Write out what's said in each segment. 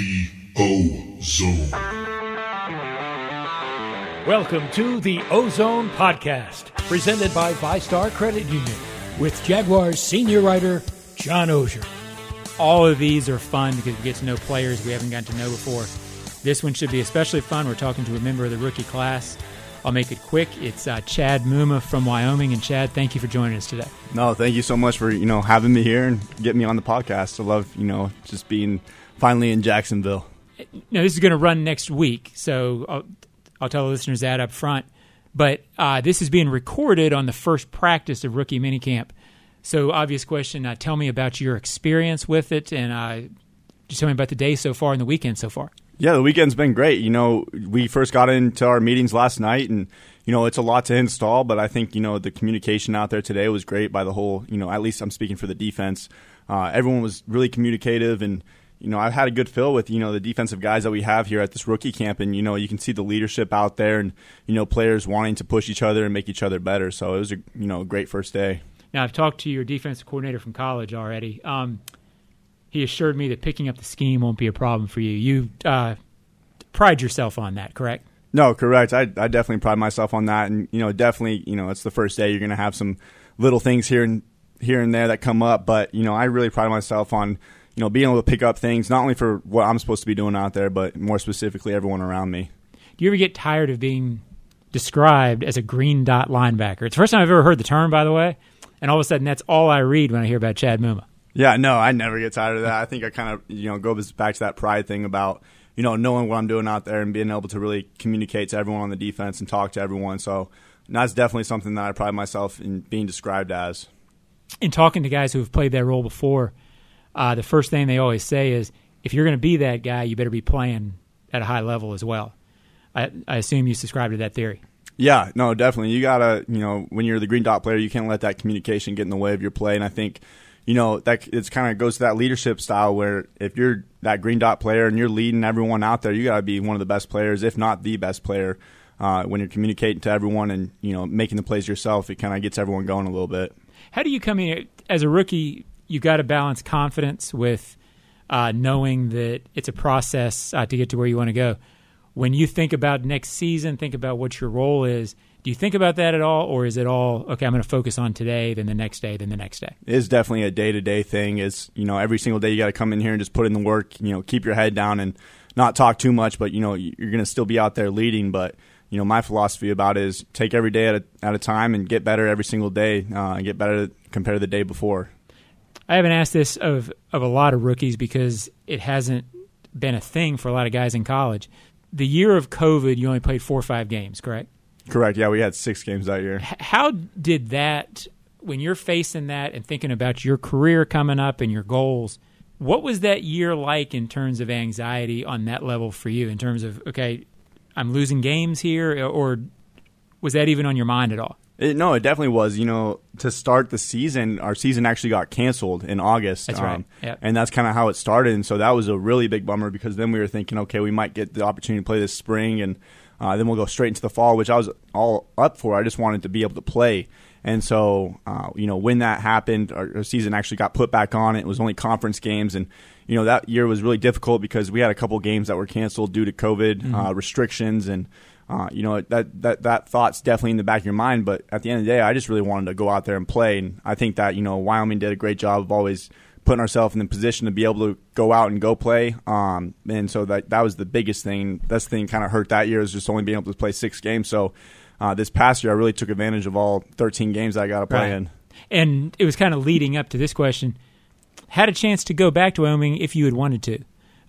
The O Zone. Welcome to the O-Zone Podcast, presented by VyStar Credit Union, with Jaguars senior writer John Oehser. All of these are fun because we get to know players we haven't gotten to know before. This one should be especially fun. We're talking to a member of the rookie class. I'll make it quick. It's uh, Chad Muma from Wyoming, and Chad, thank you for joining us today. No, thank you so much for you know having me here and getting me on the podcast. I love you know just being finally in Jacksonville. Now this is going to run next week, so I'll, I'll tell the listeners that up front. But uh, this is being recorded on the first practice of rookie minicamp. So, obvious question. Uh, tell me about your experience with it, and uh, just tell me about the day so far and the weekend so far. Yeah, the weekend's been great. You know, we first got into our meetings last night, and you know it's a lot to install, but I think you know the communication out there today was great by the whole. You know, at least I'm speaking for the defense. Uh, everyone was really communicative and you know, I've had a good feel with, you know, the defensive guys that we have here at this rookie camp. And, you know, you can see the leadership out there and, you know, players wanting to push each other and make each other better. So it was a, you know, a great first day. Now, I've talked to your defensive coordinator from college already. Um, he assured me that picking up the scheme won't be a problem for you. You uh, pride yourself on that, correct? No, correct. I, I definitely pride myself on that. And, you know, definitely, you know, it's the first day. You're going to have some little things here and here and there that come up. But, you know, I really pride myself on – you know, being able to pick up things not only for what I'm supposed to be doing out there, but more specifically everyone around me. Do you ever get tired of being described as a green dot linebacker? It's the first time I've ever heard the term, by the way, and all of a sudden that's all I read when I hear about Chad Muma. Yeah, no, I never get tired of that. I think I kind of you know go back to that pride thing about you know knowing what I'm doing out there and being able to really communicate to everyone on the defense and talk to everyone. So that's definitely something that I pride myself in being described as. In talking to guys who have played that role before, uh, the first thing they always say is, if you're going to be that guy, you better be playing at a high level as well. I, I assume you subscribe to that theory. Yeah, no, definitely. You gotta, you know, when you're the green dot player, you can't let that communication get in the way of your play. And I think, you know, that it's kind of goes to that leadership style where if you're that green dot player and you're leading everyone out there, you gotta be one of the best players, if not the best player. Uh, when you're communicating to everyone and you know making the plays yourself, it kind of gets everyone going a little bit. How do you come in as a rookie? You've got to balance confidence with uh, knowing that it's a process uh, to get to where you want to go. When you think about next season, think about what your role is. Do you think about that at all, or is it all okay? I'm going to focus on today, then the next day, then the next day. It is definitely a day to day thing. Is you know every single day you got to come in here and just put in the work. You know, keep your head down and not talk too much, but you know you're going to still be out there leading. But you know my philosophy about it is take every day at a, at a time and get better every single day uh, and get better compared to the day before. I haven't asked this of of a lot of rookies because it hasn't been a thing for a lot of guys in college. The year of COVID, you only played four or five games, correct? Correct. Yeah, we had six games that year. How did that, when you're facing that and thinking about your career coming up and your goals, what was that year like in terms of anxiety on that level for you? In terms of, okay, I'm losing games here, or was that even on your mind at all? It, no, it definitely was. You know, to start the season, our season actually got canceled in August. That's um, right. Yep. And that's kind of how it started. And so that was a really big bummer because then we were thinking, okay, we might get the opportunity to play this spring and uh, then we'll go straight into the fall, which I was all up for. I just wanted to be able to play. And so, uh, you know, when that happened, our, our, season actually got put back on. It was only conference games. And, you know, that year was really difficult because we had a couple games that were canceled due to COVID mm-hmm. uh, restrictions. And, uh, you know that that that thought's definitely in the back of your mind. But at the end of the day, I just really wanted to go out there and play, and I think that you know Wyoming did a great job of always putting ourselves in the position to be able to go out and go play. Um, and so that that was the biggest thing. That's the thing kind of hurt that year is just only being able to play six games. So uh, this past year, I really took advantage of all 13 games I got to play right. in. And it was kind of leading up to this question. Had a chance to go back to Wyoming if you had wanted to,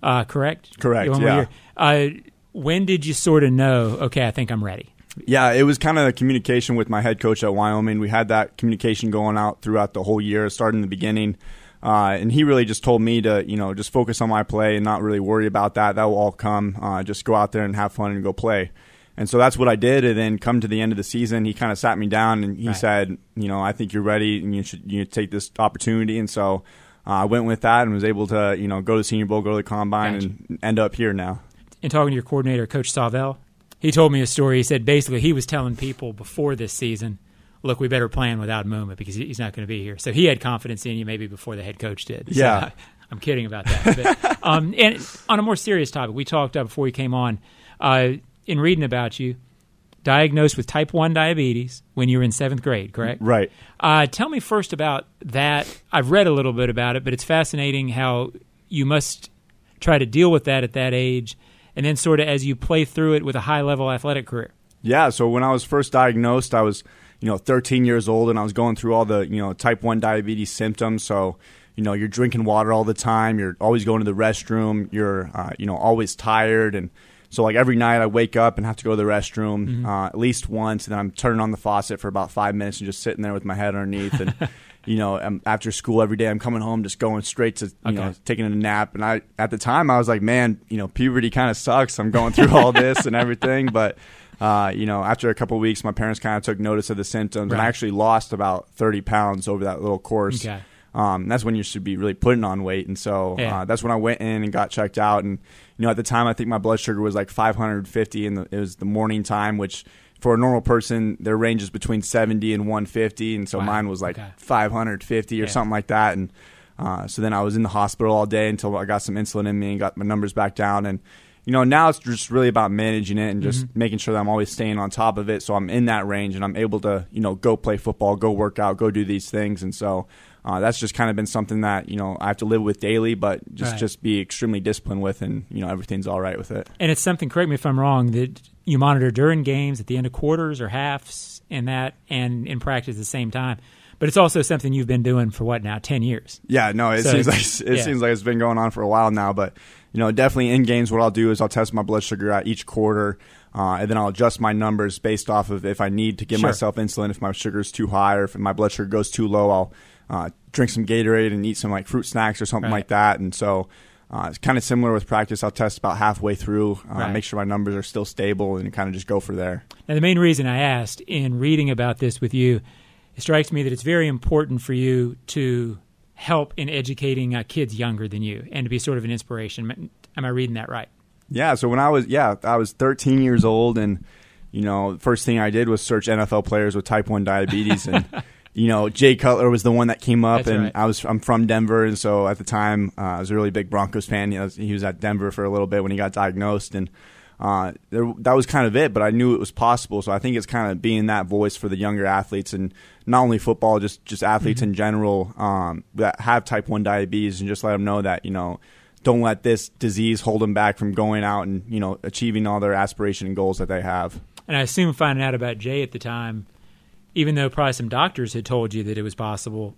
uh, correct? Correct. yeah. Uh, when did you sort of know? Okay, I think I'm ready. Yeah, it was kind of a communication with my head coach at Wyoming. We had that communication going out throughout the whole year, starting in the beginning. Uh, and he really just told me to, you know, just focus on my play and not really worry about that. That will all come. Uh, just go out there and have fun and go play. And so that's what I did. And then come to the end of the season, he kind of sat me down and he right. said, you know, I think you're ready and you should you take this opportunity. And so uh, I went with that and was able to, you know, go to Senior Bowl, go to the combine, gotcha. and end up here now in talking to your coordinator, Coach Sawvel, he told me a story. He said basically he was telling people before this season, look, we better plan without Muma because he's not going to be here. So he had confidence in you maybe before the head coach did. Yeah. So I'm kidding about that. But, um, and on a more serious topic, we talked uh, before we came on. Uh, in reading about you, diagnosed with type one diabetes when you were in seventh grade, correct? Right. Uh, tell me first about that. I've read a little bit about it, but it's fascinating how you must try to deal with that at that age, and then sort of as you play through it with a high level athletic career. Yeah. So when I was first diagnosed, I was you know 13 years old, and I was going through all the you know type one diabetes symptoms. So you know you're drinking water all the time, you're always going to the restroom, you're uh, you know always tired and so like every night I wake up and have to go to the restroom mm-hmm. uh, at least once, and then I'm turning on the faucet for about five minutes and just sitting there with my head underneath. And you know, I'm, after school every day, I'm coming home just going straight to you okay. know taking a nap. And I at the time I was like, man, you know, puberty kind of sucks. I'm going through all this and everything, but. Uh, you know, after a couple of weeks, my parents kind of took notice of the symptoms, right. and I actually lost about 30 pounds over that little course. Okay. Um, that's when you should be really putting on weight, and so yeah. uh, that's when I went in and got checked out, and you know, at the time, I think my blood sugar was like 550, and it was the morning time, which for a normal person, their range is between 70 and 150, and so wow. mine was like okay. 550 or yeah. something like that, and uh, so then I was in the hospital all day until I got some insulin in me and got my numbers back down, and you know, now it's just really about managing it and just mm-hmm. making sure that I'm always staying on top of it. So I'm in that range and I'm able to, you know, go play football, go work out, go do these things. And so uh, that's just kind of been something that you know I have to live with daily, but just right. just be extremely disciplined with, and you know everything's all right with it. And it's something. Correct me if I'm wrong. That you monitor during games, at the end of quarters or halves, and that, and in practice at the same time. But it's also something you've been doing for what now, ten years? Yeah, no, it so seems like it yeah. seems like it's been going on for a while now. But you know, definitely in games, what I'll do is I'll test my blood sugar at each quarter. Uh, and then I'll adjust my numbers based off of if I need to give sure. myself insulin, if my sugar is too high, or if my blood sugar goes too low, I'll uh, drink some Gatorade and eat some like fruit snacks or something right. like that. And so uh, it's kind of similar with practice. I'll test about halfway through, uh, right. make sure my numbers are still stable, and kind of just go for there. Now, the main reason I asked in reading about this with you, it strikes me that it's very important for you to help in educating uh, kids younger than you and to be sort of an inspiration. Am I reading that right? Yeah. So when I was yeah I was 13 years old and you know first thing I did was search NFL players with type one diabetes and. you know, Jay Cutler was the one that came up, That's and right. I was I'm from Denver, and so at the time uh, I was a really big Broncos fan. He was, he was, at Denver for a little bit when he got diagnosed, and uh, there, that was kind of it. But I knew it was possible, so I think it's kind of being that voice for the younger athletes, and not only football, just just athletes mm-hmm. in general um, that have type one diabetes, and just let them know that you know. Don't let this disease hold them back from going out and you know achieving all their aspiration and goals that they have. And I assume finding out about Jay at the time even though probably some doctors had told you that it was possible,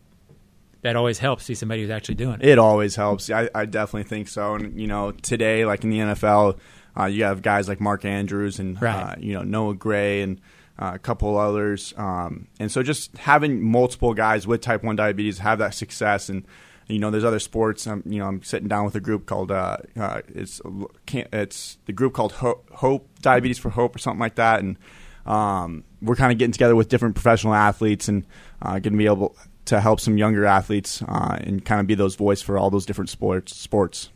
that always helps see somebody who's actually doing it. It always helps. I, I definitely think so. And you know, today, like in the NFL, uh, you have guys like Mark Andrews and right. uh, you know Noah Gray and uh, a couple others. Um, and so just having multiple guys with type one diabetes have that success and. You know, there's other sports. I'm, you know, I'm sitting down with a group called uh, uh, it's it's the group called Hope, Hope Diabetes for Hope or something like that, and um, we're kind of getting together with different professional athletes and uh, going to be able to help some younger athletes uh, and kind of be those voice for all those different sports. Sports.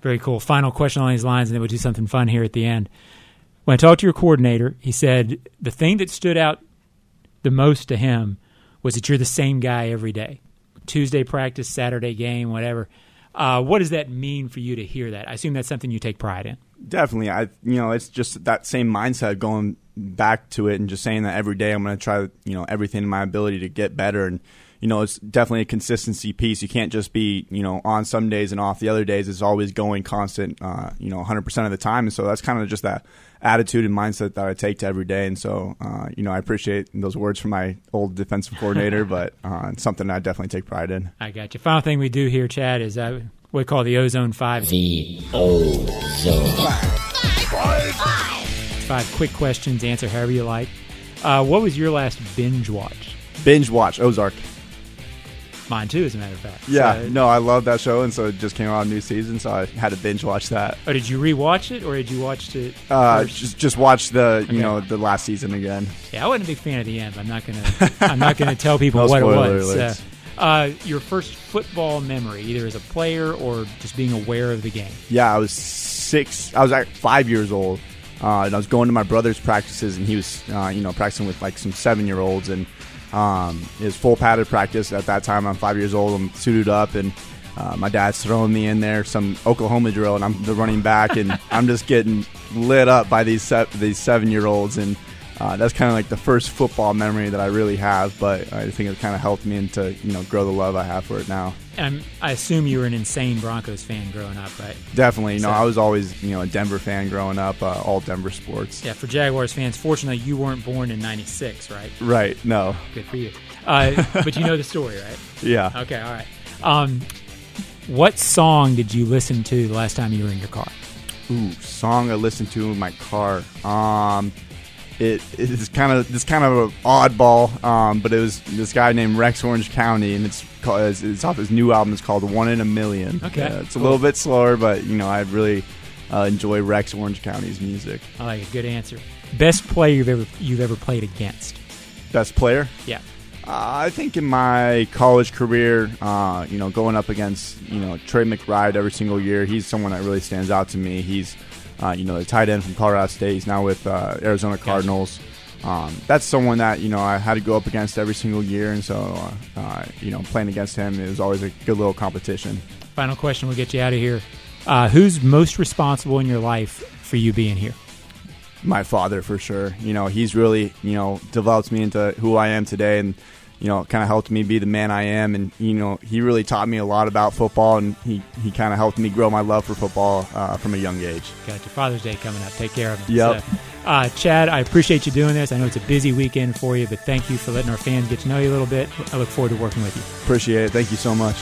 Very cool. Final question on these lines, and then we'll do something fun here at the end. When I talked to your coordinator, he said the thing that stood out the most to him was that you're the same guy every day. Tuesday practice, Saturday game, whatever. Uh, what does that mean for you to hear that? I assume that's something you take pride in. Definitely, I you know it's just that same mindset going back to it and just saying that every day I'm going to try you know everything in my ability to get better and you know it's definitely a consistency piece. You can't just be you know on some days and off the other days. It's always going constant, uh, you know, 100 percent of the time. And so that's kind of just that attitude and mindset that I take to every day. And so uh, you know I appreciate those words from my old defensive coordinator, but uh, it's something I definitely take pride in. I got you. Final thing we do here, Chad, is uh, what we call the O-Zone Five. The O-Zone Five. Five quick questions. Answer however you like. Uh, what was your last binge watch? Binge watch Ozark. Mine too, as a matter of fact. Yeah, so, no, I love that show, and so it just came out a new season, so I had to binge watch that. Oh, did you rewatch it, or did you watch it? Uh, just just watch the you okay. know the last season again. Yeah, I wasn't a big fan of the end. I'm not gonna I'm not gonna tell people no what it was. Uh, uh, your first football memory, either as a player or just being aware of the game. Yeah, I was six. I was like five years old, uh, and I was going to my brother's practices, and he was uh, you know practicing with like some seven year olds, and um, was full padded practice at that time. I'm five years old. I'm suited up, and uh, my dad's throwing me in there some Oklahoma drill, and I'm the running back, and I'm just getting lit up by these se- these seven year olds, and uh, that's kind of like the first football memory that I really have. But I think it kind of helped me into you know grow the love I have for it now. And I assume you were an insane Broncos fan growing up, right? Definitely, So- I was always you know a Denver fan growing up, uh, all Denver sports. Yeah, for Jaguars fans, fortunately, you weren't born in '96, right? Right? No. Good for you. Uh, but you know the story, right? Yeah. Okay, all right. Um, what song did you listen to the last time you were in your car? Ooh, song I listened to in my car. Um, it is kind of this kind of an oddball, um, but it was this guy named Rex Orange County, and it's called, it's, it's off his new album. It's called One in a Million. Okay, Uh, it's a little bit slower, but you know I really uh, enjoy Rex Orange County's music. I like a good answer. Best player you've ever you've ever played against? Best player? Yeah. Uh, I think in my college career, uh, you know, going up against you know Trey McBride every single year, he's someone that really stands out to me. He's uh, you know the tight end from Colorado State. He's now with uh, Arizona Cardinals. Um, that's someone that you know I had to go up against every single year, and so uh, uh, you know playing against him is always a good little competition. Final question. We'll get you out of here. Uh, who's most responsible in your life for you being here? my father for sure. You know, he's really you know developed me into who I am today, and you know, kind of helped me be the man I am. And you know, he really taught me a lot about football, and he he kind of helped me grow my love for football uh, from a young age. Got your Father's Day coming up. Take care of him. Yep. So, uh, Chad, I appreciate you doing this. I know it's a busy weekend for you, but thank you for letting our fans get to know you a little bit. I look forward to working with you. Appreciate it. Thank you so much.